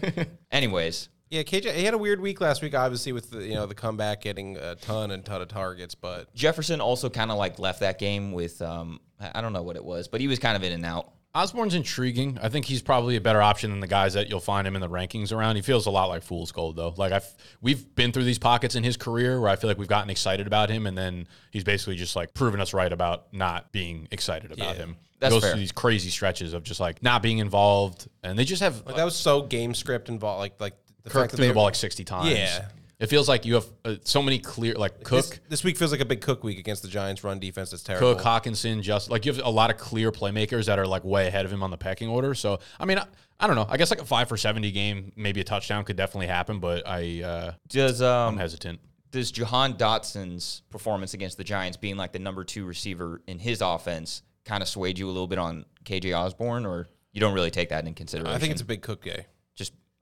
[SPEAKER 2] Anyways,
[SPEAKER 3] Yeah, KJ. He had a weird week last week, obviously with the you know the comeback, getting a ton and ton of targets. But
[SPEAKER 2] Jefferson also kind of like left that game with um I I don't know what it was, but he was kind of in and out.
[SPEAKER 1] Osborne's intriguing. I think he's probably a better option than the guys that you'll find him in the rankings around. He feels a lot like fool's gold though. Like I've we've been through these pockets in his career where I feel like we've gotten excited about him, and then he's basically just like proven us right about not being excited about
[SPEAKER 3] Yeah.
[SPEAKER 1] him.
[SPEAKER 2] That's
[SPEAKER 1] he goes
[SPEAKER 2] fair.
[SPEAKER 1] through these crazy stretches of just like not being involved, and they just have
[SPEAKER 3] like that was so game script involved. Like like the
[SPEAKER 1] Kirk
[SPEAKER 3] fact
[SPEAKER 1] threw
[SPEAKER 3] they
[SPEAKER 1] the ball like sixty times.
[SPEAKER 3] Yeah.
[SPEAKER 1] It feels like you have uh, so many clear like Cook.
[SPEAKER 3] This, this week feels like a big Cook week against the Giants' run defense. That's terrible.
[SPEAKER 1] Cook, Hockenson, just like you have a lot of clear playmakers that are like way ahead of him on the pecking order. So I mean, I, I don't know. I guess like a five for seventy game, maybe a touchdown could definitely happen, but I uh,
[SPEAKER 2] Does
[SPEAKER 1] I'm
[SPEAKER 2] um
[SPEAKER 1] hesitant.
[SPEAKER 2] does Jahan Dotson's performance against the Giants being like the number two receiver in his offense kind of swayed you a little bit on KJ Osborne, or you don't really take that in consideration?
[SPEAKER 3] I think it's a big Cook day.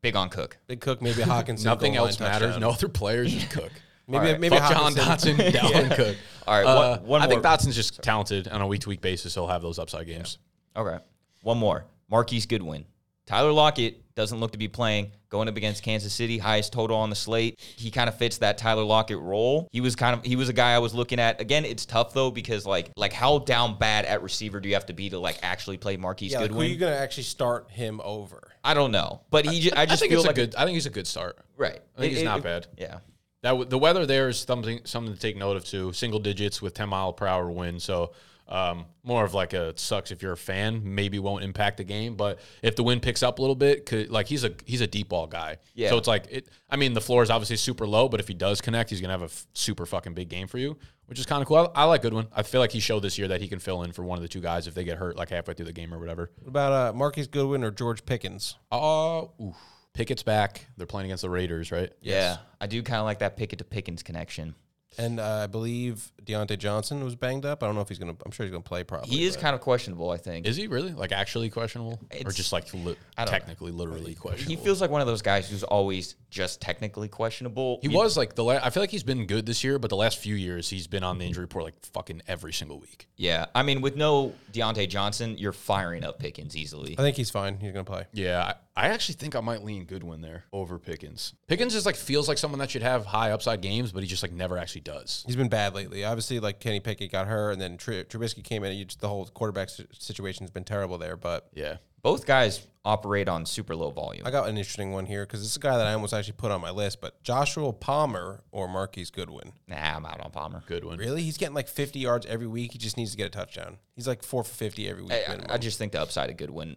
[SPEAKER 2] Just big on Cook.
[SPEAKER 3] Big Cook, maybe a Hockenson.
[SPEAKER 1] Nothing else matters.
[SPEAKER 3] touchdown.
[SPEAKER 1] No other players. Just Cook.
[SPEAKER 3] Maybe
[SPEAKER 2] All right.
[SPEAKER 3] maybe Jahan
[SPEAKER 1] Dotson, Dalvin Cook.
[SPEAKER 2] All right,
[SPEAKER 1] Uh,
[SPEAKER 2] one, one
[SPEAKER 1] I think Dotson's just talented on a week to week basis. He'll have those upside games.
[SPEAKER 2] Okay. One more. Marquise Goodwin. Tyler Lockett doesn't look to be playing going up against Kansas City, highest total on the slate. He kind of fits that Tyler Lockett role. He was kind of he was a guy I was looking at. Again, it's tough though because like like how down bad at receiver do you have to be to like actually play Marquise
[SPEAKER 3] Yeah, like, who are you gonna actually start him over?
[SPEAKER 2] I don't know, but he I
[SPEAKER 1] I,
[SPEAKER 2] just
[SPEAKER 1] think
[SPEAKER 2] feel
[SPEAKER 1] it's
[SPEAKER 2] like
[SPEAKER 1] a good. I think he's a good start.
[SPEAKER 2] right.
[SPEAKER 1] I think
[SPEAKER 2] It-
[SPEAKER 1] he's
[SPEAKER 2] it-
[SPEAKER 1] not bad.
[SPEAKER 2] Yeah.
[SPEAKER 1] That w- the weather there is something something to take note of too. Single digits with 10 mile per hour wind. So um, more of like a it sucks if you're a fan. Maybe won't impact the game, but if the wind picks up a little bit, could like he's a he's a deep ball guy.
[SPEAKER 2] Yeah.
[SPEAKER 1] So it's like it. I mean, the floor is obviously super low, but if he does connect, he's gonna have a f- super fucking big game for you, which is kind of cool. I, I like Goodwin. I feel like he showed this year that he can fill in for one of the two guys if they get hurt like halfway through the game or whatever.
[SPEAKER 3] What about uh, Marquise Goodwin or George Pickens?
[SPEAKER 1] Uh, oof. Pickett's back. They're playing against the Raiders, right?
[SPEAKER 2] Yeah. I do kind of like that Pickett to Pickens connection.
[SPEAKER 3] And uh, I believe Diontae Johnson was banged up. I don't know if he's gonna. I'm sure he's gonna play. Probably.
[SPEAKER 2] He is
[SPEAKER 3] but-
[SPEAKER 2] kind of questionable, I think.
[SPEAKER 1] Is he really like actually questionable, or
[SPEAKER 2] It's-
[SPEAKER 1] just like li-
[SPEAKER 2] I don't-
[SPEAKER 1] technically, literally questionable?
[SPEAKER 2] he feels like one of those guys who's always just technically questionable.
[SPEAKER 1] He
[SPEAKER 2] You-
[SPEAKER 1] was like the. La- I feel like he's been good this year, but the last few years he's been on the injury report like fucking every single week.
[SPEAKER 2] Yeah, I mean, with no Diontae Johnson, you're firing up Pickens easily.
[SPEAKER 3] I think he's fine. He's gonna play.
[SPEAKER 1] Yeah, I, I actually think I might lean Goodwin there over Pickens. Pickens is like feels like someone that should have high upside games, but he just like never actually does.
[SPEAKER 3] He's been bad lately. Obviously, like Kenny Pickett got hurt, and then Tr- Trubisky came in. And just, the whole quarterback situation's been terrible there. But
[SPEAKER 1] Yeah,
[SPEAKER 2] Both guys operate on super low volume.
[SPEAKER 3] I got an interesting one here because this is a guy that I almost actually put on my list. But Joshua Palmer or Marquise Goodwin.
[SPEAKER 2] nah, I'm out on Palmer.
[SPEAKER 1] Goodwin.
[SPEAKER 3] Really, he's getting like 50 yards every week. He just needs to get a touchdown. He's like four for 50 every week.
[SPEAKER 2] I,
[SPEAKER 3] minimum.
[SPEAKER 2] I just think the upside of Goodwin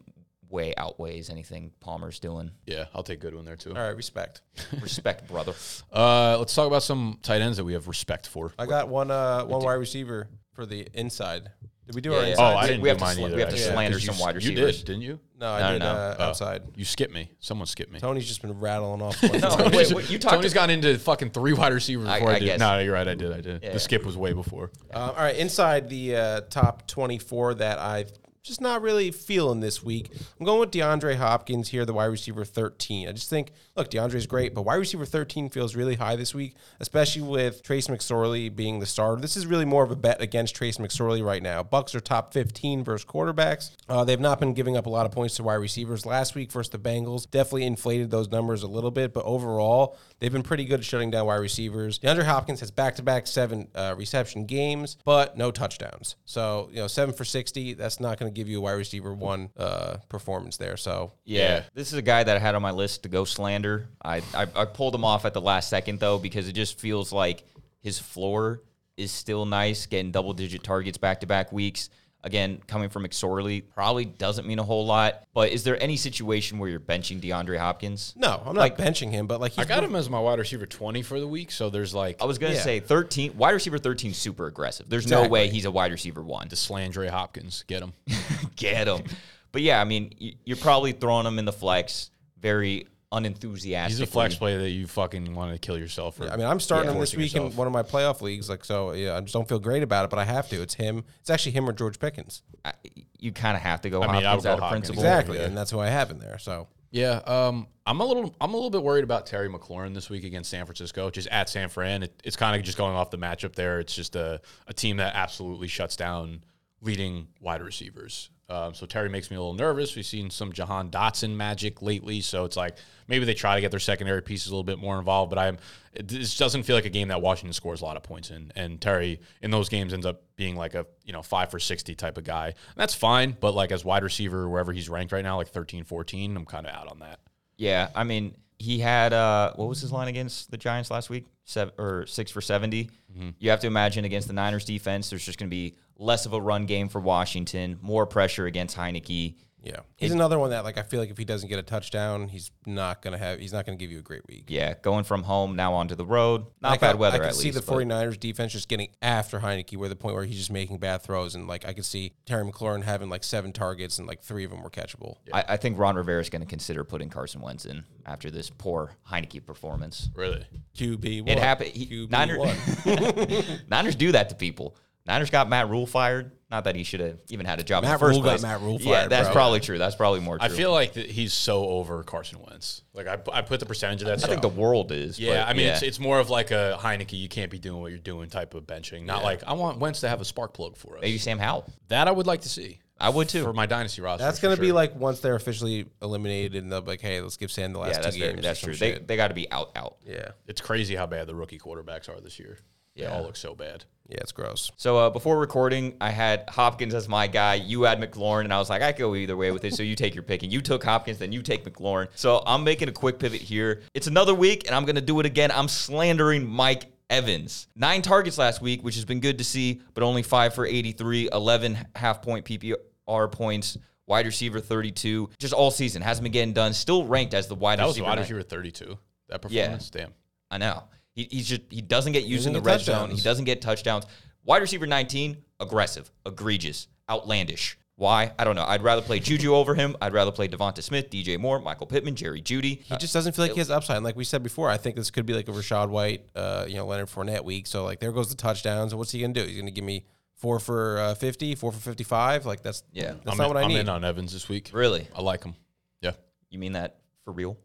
[SPEAKER 2] way outweighs anything Palmer's doing.
[SPEAKER 1] Yeah, I'll take Goodwin there too.
[SPEAKER 3] All right, respect.
[SPEAKER 2] Respect, brother.
[SPEAKER 1] Uh, let's talk about some tight ends that we have respect for.
[SPEAKER 3] I got one uh one wide receiver for the inside. Did we do
[SPEAKER 2] Yeah,
[SPEAKER 3] our
[SPEAKER 2] yeah.
[SPEAKER 3] inside?
[SPEAKER 1] Oh, I didn't
[SPEAKER 2] we
[SPEAKER 1] do
[SPEAKER 2] have to
[SPEAKER 1] mine
[SPEAKER 2] sl-
[SPEAKER 1] either.
[SPEAKER 2] we have to
[SPEAKER 1] actually.
[SPEAKER 2] slander
[SPEAKER 1] 'Cause you-
[SPEAKER 2] some wide receivers.
[SPEAKER 1] You
[SPEAKER 2] receivers.
[SPEAKER 1] did, didn't you?
[SPEAKER 3] No, I
[SPEAKER 2] No,
[SPEAKER 3] did
[SPEAKER 2] no, no.
[SPEAKER 3] Uh,
[SPEAKER 1] Oh,
[SPEAKER 3] outside.
[SPEAKER 1] You skipped me. Someone skipped me.
[SPEAKER 3] Tony's just been rattling off.
[SPEAKER 2] No,
[SPEAKER 3] Tony's-
[SPEAKER 2] wait, what, you talked
[SPEAKER 1] Tony's
[SPEAKER 2] to-
[SPEAKER 1] gone into fucking three wide receivers
[SPEAKER 2] I-
[SPEAKER 1] before I,
[SPEAKER 2] I
[SPEAKER 1] did.
[SPEAKER 2] guess.
[SPEAKER 1] No, you're right. I did. I did.
[SPEAKER 2] Yeah.
[SPEAKER 1] The skip was way before.
[SPEAKER 3] Uh, all right, inside the uh, top 24 that I just not really feeling this week. I'm going with DeAndre Hopkins here, the wide receiver 13. I just think, look, DeAndre's great, but wide receiver 13 feels really high this week, especially with Trace McSorley being the starter. This is really more of a bet against Trace McSorley right now. Bucks are top 15 versus quarterbacks. Uh, they've not been giving up a lot of points to wide receivers. Last week versus the Bengals definitely inflated those numbers a little bit, but overall, they've been pretty good at shutting down wide receivers. DeAndre Hopkins has back-to-back seven uh, reception games, but no touchdowns. So you know, seven for 60. That's not going to give you a wide receiver one uh, performance there. So
[SPEAKER 2] Yeah.
[SPEAKER 1] Yeah.
[SPEAKER 2] This is a guy that I had on my list to go slander. I, I, I pulled him off at the last second, though, because it just feels like his floor is still nice, getting double digit targets back to back weeks. Again, coming from McSorley probably doesn't mean a whole lot. But is there any situation where you're benching DeAndre Hopkins?
[SPEAKER 3] no, I'm not like, benching him, but like he's
[SPEAKER 1] I got him as my wide receiver 20 for the week. So there's like
[SPEAKER 2] I was going to
[SPEAKER 3] Yeah.
[SPEAKER 2] say 13, wide receiver 13 super aggressive. There's no way he's a wide receiver one.
[SPEAKER 1] the Slandre Hopkins. Get him.
[SPEAKER 2] Get him. but yeah, I mean, you're probably throwing him in the flex very unenthusiastic.
[SPEAKER 1] He's a flex player that you fucking want to kill yourself for.
[SPEAKER 3] I mean, I'm starting
[SPEAKER 1] Yeah.
[SPEAKER 3] him this
[SPEAKER 1] Forcing
[SPEAKER 3] week
[SPEAKER 1] yourself.
[SPEAKER 3] in one of my playoff leagues. Like, so yeah, I just don't feel great about it, but I have to. It's him. It's actually him or George Pickens.
[SPEAKER 2] I- You kind of have to go
[SPEAKER 1] I mean, I
[SPEAKER 2] Hopkins
[SPEAKER 1] would go
[SPEAKER 2] out of
[SPEAKER 1] Hopkins.
[SPEAKER 2] principle.
[SPEAKER 3] Exactly,
[SPEAKER 1] yeah.
[SPEAKER 3] and that's who I have in there. So
[SPEAKER 1] Yeah, um, I'm a little, I'm a little bit worried about Terry McLaurin this week against San Francisco, just at San Fran. It, it's kind of just going off the matchup there. It's just a, a team that absolutely shuts down leading wide receivers. Um, so Terry makes me a little nervous. We've seen some Jahan Dotson magic lately, so it's like maybe they try to get their secondary pieces a little bit more involved. But I'm, it, this doesn't feel like a game that Washington scores a lot of points in, and Terry in those games ends up being like a you know five for sixty type of guy. And that's fine, but like as wide receiver wherever he's ranked right now, like 13, 14, I'm kind of out on that.
[SPEAKER 2] Yeah, I mean, he had uh, what was his line against the Giants last week? Seven or six for 70
[SPEAKER 1] Mm-hmm.
[SPEAKER 2] You have to imagine against the Niners defense, there's just going to be less of a run game for Washington, more pressure against Heinicke.
[SPEAKER 3] yeah, he's another one that like I feel like if he doesn't get a touchdown, he's not gonna have. He's not gonna give you a great week.
[SPEAKER 2] Yeah, going from home now onto the road, not
[SPEAKER 3] Like,
[SPEAKER 2] bad
[SPEAKER 3] I,
[SPEAKER 2] weather
[SPEAKER 3] I could
[SPEAKER 2] at
[SPEAKER 3] see
[SPEAKER 2] least.
[SPEAKER 3] the
[SPEAKER 2] but-
[SPEAKER 3] 49ers defense just getting after Heinicke, where the point where he's just making bad throws, and like I could see Terry McLaurin having like seven targets and like three of them were catchable.
[SPEAKER 2] I, I think Ron Rivera is going to consider putting Carson Wentz in after this poor Heinicke performance.
[SPEAKER 1] Really?
[SPEAKER 3] QB,
[SPEAKER 2] It happened. He,
[SPEAKER 3] QB
[SPEAKER 2] Niners,
[SPEAKER 3] one.
[SPEAKER 2] Niners do that to people. Niners got Matt Rhule fired. Not that he should have even had a job in
[SPEAKER 3] Matt
[SPEAKER 2] the first
[SPEAKER 3] Rhule got
[SPEAKER 2] place.
[SPEAKER 3] Matt
[SPEAKER 2] Rhule
[SPEAKER 3] fired.
[SPEAKER 2] Yeah, that's
[SPEAKER 3] bro.
[SPEAKER 2] probably true. That's probably more true.
[SPEAKER 1] I feel like that he's so over Carson Wentz. Like I, I put the percentage of that.
[SPEAKER 2] I think the world is.
[SPEAKER 1] yeah,
[SPEAKER 2] but
[SPEAKER 1] I mean
[SPEAKER 2] yeah.
[SPEAKER 1] it's it's more of like a Heinicke. You can't be doing what you're doing type of benching. Not like I want Wentz to have a spark plug for us.
[SPEAKER 2] maybe Sam Howell.
[SPEAKER 1] That I would like to see.
[SPEAKER 2] I would too.
[SPEAKER 1] for my dynasty roster.
[SPEAKER 3] That's gonna be like once they're officially eliminated, and they'll be like, hey, let's give Sam the last
[SPEAKER 2] yeah, that's
[SPEAKER 3] two
[SPEAKER 2] very,
[SPEAKER 3] games.
[SPEAKER 2] that's true.
[SPEAKER 3] some
[SPEAKER 2] They they got to be out out.
[SPEAKER 3] yeah,
[SPEAKER 1] it's crazy how bad the rookie quarterbacks are this year. They
[SPEAKER 2] Yeah.
[SPEAKER 1] all look so bad.
[SPEAKER 3] yeah, it's gross.
[SPEAKER 2] So uh, before recording, I had Hopkins as my guy. You had McLaurin, and I was like, I could go either way with it. So you take your pick, and you took Hopkins, then you take McLaurin. So I'm making a quick pivot here. It's another week, and I'm gonna do it again. I'm slandering Mike Evans. Nine targets last week, which has been good to see, but only five for 83, 11 half point PPR points. Wide receiver 32, just all season hasn't been getting done. Still ranked as the wide
[SPEAKER 1] That was
[SPEAKER 2] receiver.
[SPEAKER 1] wide receiver 32. That
[SPEAKER 2] Yeah.
[SPEAKER 1] performance, damn.
[SPEAKER 2] I know. He, he's just he doesn't get used in the
[SPEAKER 3] get
[SPEAKER 2] red zone. He doesn't get touchdowns. Wide receiver 19, aggressive, egregious, outlandish. Why? I don't know. I'd rather play Juju over him. I'd rather play Devonta Smith, DJ Moore, Michael Pittman, Jerry Jeudy.
[SPEAKER 3] He just doesn't feel like he has upside. And like we said before, I think this could be like a Rachaad White, uh, you know, Leonard Fournette week. So like there goes the touchdowns. And what's he gonna do? He's gonna give me four for uh, fifty, four for fifty-five. Like that's
[SPEAKER 2] Yeah.
[SPEAKER 3] that's
[SPEAKER 1] I'm
[SPEAKER 3] not
[SPEAKER 1] in,
[SPEAKER 3] what I
[SPEAKER 1] I'm
[SPEAKER 3] need.
[SPEAKER 1] in on Evans this week.
[SPEAKER 2] Really?
[SPEAKER 1] I like him. Yeah.
[SPEAKER 2] You mean that for real?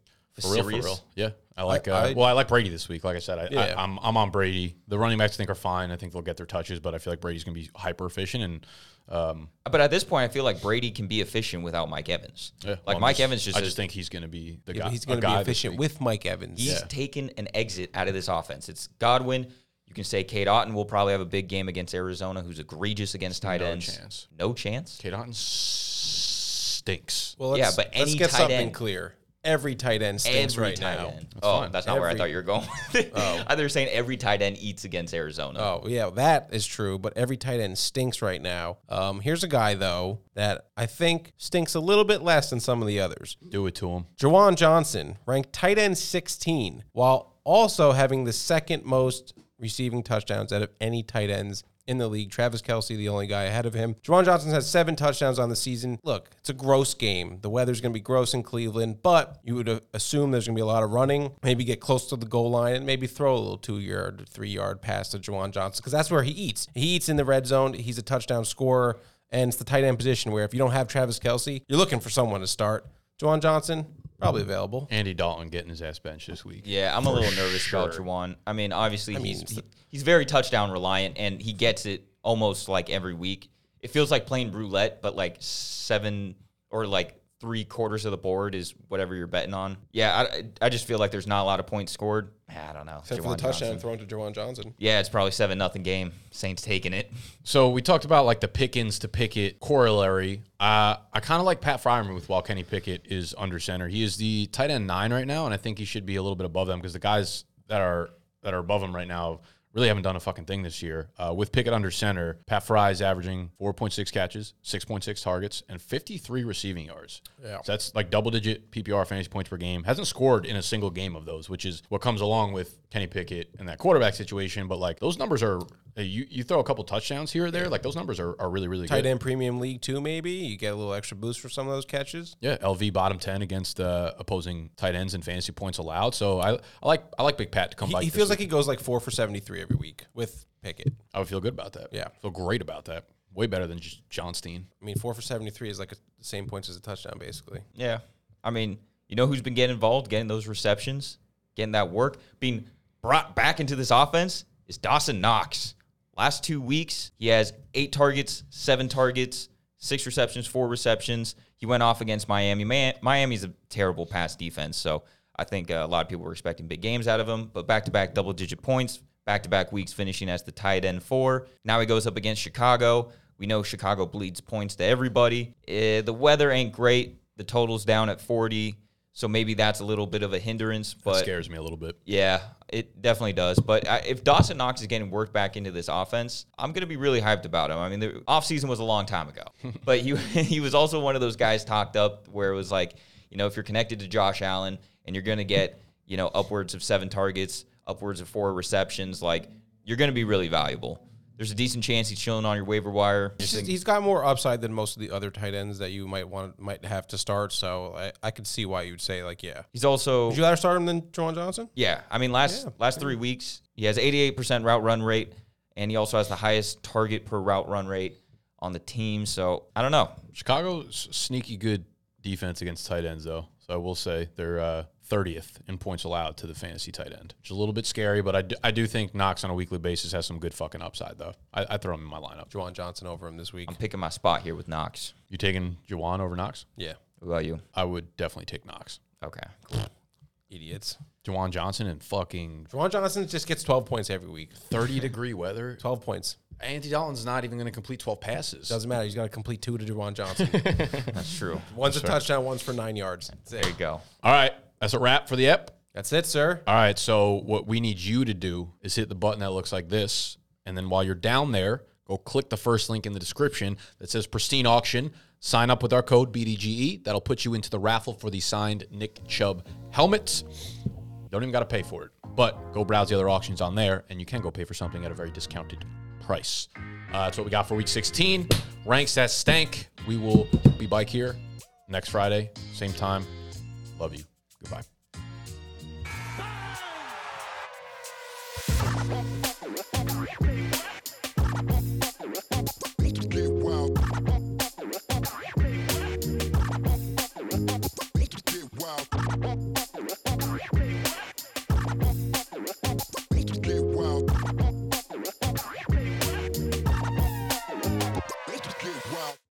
[SPEAKER 1] For real,
[SPEAKER 2] serious?
[SPEAKER 1] for real. Yeah. I like uh,
[SPEAKER 3] I-
[SPEAKER 1] well, I like Brady this week. Like I said, I,
[SPEAKER 3] Yeah.
[SPEAKER 1] I, I'm I'm on Brady. The running backs I think are fine. I think they'll get their touches, but I feel like Brady's gonna be hyper efficient and um,
[SPEAKER 2] But at this point, I feel like Brady can be efficient without Mike Evans.
[SPEAKER 1] yeah,
[SPEAKER 2] like
[SPEAKER 1] well, I'm
[SPEAKER 2] Mike Evans just
[SPEAKER 1] I
[SPEAKER 2] is-
[SPEAKER 1] just think he's gonna be the
[SPEAKER 3] Yeah,
[SPEAKER 1] guy.
[SPEAKER 3] he's gonna be efficient with Mike Evans.
[SPEAKER 2] He's taken an exit out of this offense. It's Godwin. You can say Cade Otton will probably have a big game against Arizona, who's egregious against tight
[SPEAKER 1] No
[SPEAKER 2] ends.
[SPEAKER 1] chance.
[SPEAKER 2] No chance.
[SPEAKER 1] Cade Otton stinks.
[SPEAKER 3] Well,
[SPEAKER 2] Yeah,
[SPEAKER 3] let's,
[SPEAKER 2] but
[SPEAKER 3] let's
[SPEAKER 2] any
[SPEAKER 3] get
[SPEAKER 2] tight
[SPEAKER 3] something
[SPEAKER 2] end-
[SPEAKER 3] clear. Every tight end stinks
[SPEAKER 2] every
[SPEAKER 3] right
[SPEAKER 2] tight
[SPEAKER 3] now.
[SPEAKER 2] end. oh,
[SPEAKER 1] fine.
[SPEAKER 2] that's not where I thought you were going. oh. I saying every tight end eats against Arizona.
[SPEAKER 3] Oh yeah, that is true. But every tight end stinks right now. Um, here's a guy though that I think stinks a little bit less than some of the others.
[SPEAKER 1] Do it to him.
[SPEAKER 3] Juwan Johnson ranked tight end 16, while also having the second most receiving touchdowns out of any tight ends in the league. Travis Kelce, the only guy ahead of him. Juwan Johnson has seven touchdowns on the season. Look, it's a gross game. The weather's going to be gross in Cleveland, but you would uh, assume there's going to be a lot of running. Maybe get close to the goal line and maybe throw a little two yard, three yard pass to Juwan Johnson because that's where he eats. He eats in the red zone. He's a touchdown scorer. And it's the tight end position where if you don't have Travis Kelce, you're looking for someone to start. Juwan Johnson, probably um, available.
[SPEAKER 1] Andy Dalton getting his ass bench this week.
[SPEAKER 2] Yeah, I'm a little nervous about
[SPEAKER 1] sure.
[SPEAKER 2] Juwan. I mean, obviously
[SPEAKER 3] mean,
[SPEAKER 2] he's
[SPEAKER 3] it's-
[SPEAKER 2] he- he's very touchdown reliant, and he gets it almost like every week. It feels like playing roulette, but like seven or like three quarters of the board is whatever you're betting on. Yeah, I, I just feel like there's not a lot of points scored. I don't know.
[SPEAKER 3] Except for
[SPEAKER 2] Juwan
[SPEAKER 3] the touchdown
[SPEAKER 2] Johnson.
[SPEAKER 3] thrown to Juwan Johnson.
[SPEAKER 2] Yeah, it's probably seven nothing game. Saints taking it.
[SPEAKER 1] So we talked about like the Pickens to Pickett corollary. Uh, I kind of like Pat Freiermuth while Kenny Pickett is under center. He is the tight end nine right now, and I think he should be a little bit above them because the guys that are that are above him right now really haven't done a fucking thing this year. Uh, with Pickett under center, Pat Fry is averaging 4.6 catches, 6.6 targets, and 53 receiving yards.
[SPEAKER 3] Yeah.
[SPEAKER 1] So that's like double digit PPR fantasy points per game. Hasn't scored in a single game of those, which is what comes along with Kenny Pickett and that quarterback situation. But like those numbers are, you, you throw a couple touchdowns here or there, like those numbers are, are really, really
[SPEAKER 3] Tight
[SPEAKER 1] good.
[SPEAKER 3] end premium league too, maybe. You get a little extra boost for some of those catches.
[SPEAKER 1] Yeah. LV bottom 10 against uh, opposing tight ends and fantasy points allowed. So I, I like I like Big Pat to come
[SPEAKER 3] he,
[SPEAKER 1] by.
[SPEAKER 3] He feels
[SPEAKER 1] week.
[SPEAKER 3] like he goes like four for 73 every week with Pickett.
[SPEAKER 1] I would feel good about that.
[SPEAKER 3] Yeah.
[SPEAKER 1] Feel great about that. Way better than just John Steen.
[SPEAKER 3] I mean, four for 73 is like the same points as a touchdown, basically.
[SPEAKER 2] Yeah. I mean, you know who's been getting involved, getting those receptions, getting that work, being brought back into this offense is Dawson Knox. Last two weeks, he has eight targets, seven targets, six receptions, four receptions. He went off against Miami. Miami's a terrible pass defense, so I think uh, a lot of people were expecting big games out of him. But back to back double digit points, back to back weeks finishing as the tight end four. Now he goes up against Chicago. We know Chicago bleeds points to everybody. Eh, the weather ain't great. The total's down at 40, so maybe that's a little bit of a hindrance.
[SPEAKER 1] That
[SPEAKER 2] But
[SPEAKER 1] scares me a little bit.
[SPEAKER 2] yeah, it definitely does. But I, if Dawson Knox is getting worked back into this offense, I'm going to be really hyped about him. I mean, the offseason was a long time ago, but he, he was also one of those guys talked up where it was like, you know, if you're connected to Josh Allen and you're going to get, you know, upwards of seven targets, upwards of four receptions, like you're going to be really valuable. There's a decent chance he's chilling on your waiver wire.
[SPEAKER 3] It's just- he's got more upside than most of the other tight ends that you might want might have to start. So I, I could see why you'd say like, yeah.
[SPEAKER 2] He's also
[SPEAKER 3] Would you rather start him than Juwan Johnson?
[SPEAKER 2] Yeah, I mean last last three weeks he has 88% route run rate, and he also has the highest target per route run rate on the team. So I don't know.
[SPEAKER 1] Chicago's sneaky good defense against tight ends, though. So I will say they're uh, 30th in points allowed to the fantasy tight end, which is a little bit scary, but I do, I do think Knox on a weekly basis has some good fucking upside, though. I, I throw him in my lineup.
[SPEAKER 3] Juwan Johnson over him this week.
[SPEAKER 2] I'm picking my spot here with Knox.
[SPEAKER 1] You taking Juwan over Knox?
[SPEAKER 3] Yeah,
[SPEAKER 2] What about you?
[SPEAKER 1] I would definitely take Knox.
[SPEAKER 2] Okay, cool.
[SPEAKER 3] idiots.
[SPEAKER 1] Juwan Johnson and fucking
[SPEAKER 3] Juwan Johnson just gets twelve points every week.
[SPEAKER 1] 30 degree weather.
[SPEAKER 3] Twelve points.
[SPEAKER 1] Andy Dalton's not even going to complete 12 passes.
[SPEAKER 3] Doesn't matter. He's got to complete two to Juwan Johnson.
[SPEAKER 2] That's true.
[SPEAKER 3] one's a touchdown. One's for nine yards. That's
[SPEAKER 2] There
[SPEAKER 3] it.
[SPEAKER 2] you go.
[SPEAKER 1] All right. That's a wrap for the ep.
[SPEAKER 3] That's it, sir.
[SPEAKER 1] All right. So what we need you to do is hit the button that looks like this, and then while you're down there, go click the first link in the description that says Pristine Auction. Sign up with our code BDGE. That'll put you into the raffle for the signed Nick Chubb helmets. Don't even got to pay for it, but go browse the other auctions on there, and you can go pay for something at a very discounted price. Uh, that's what we got for week 16. Ranks that stank. We will be back here next Friday, same time. Love you. Goodbye.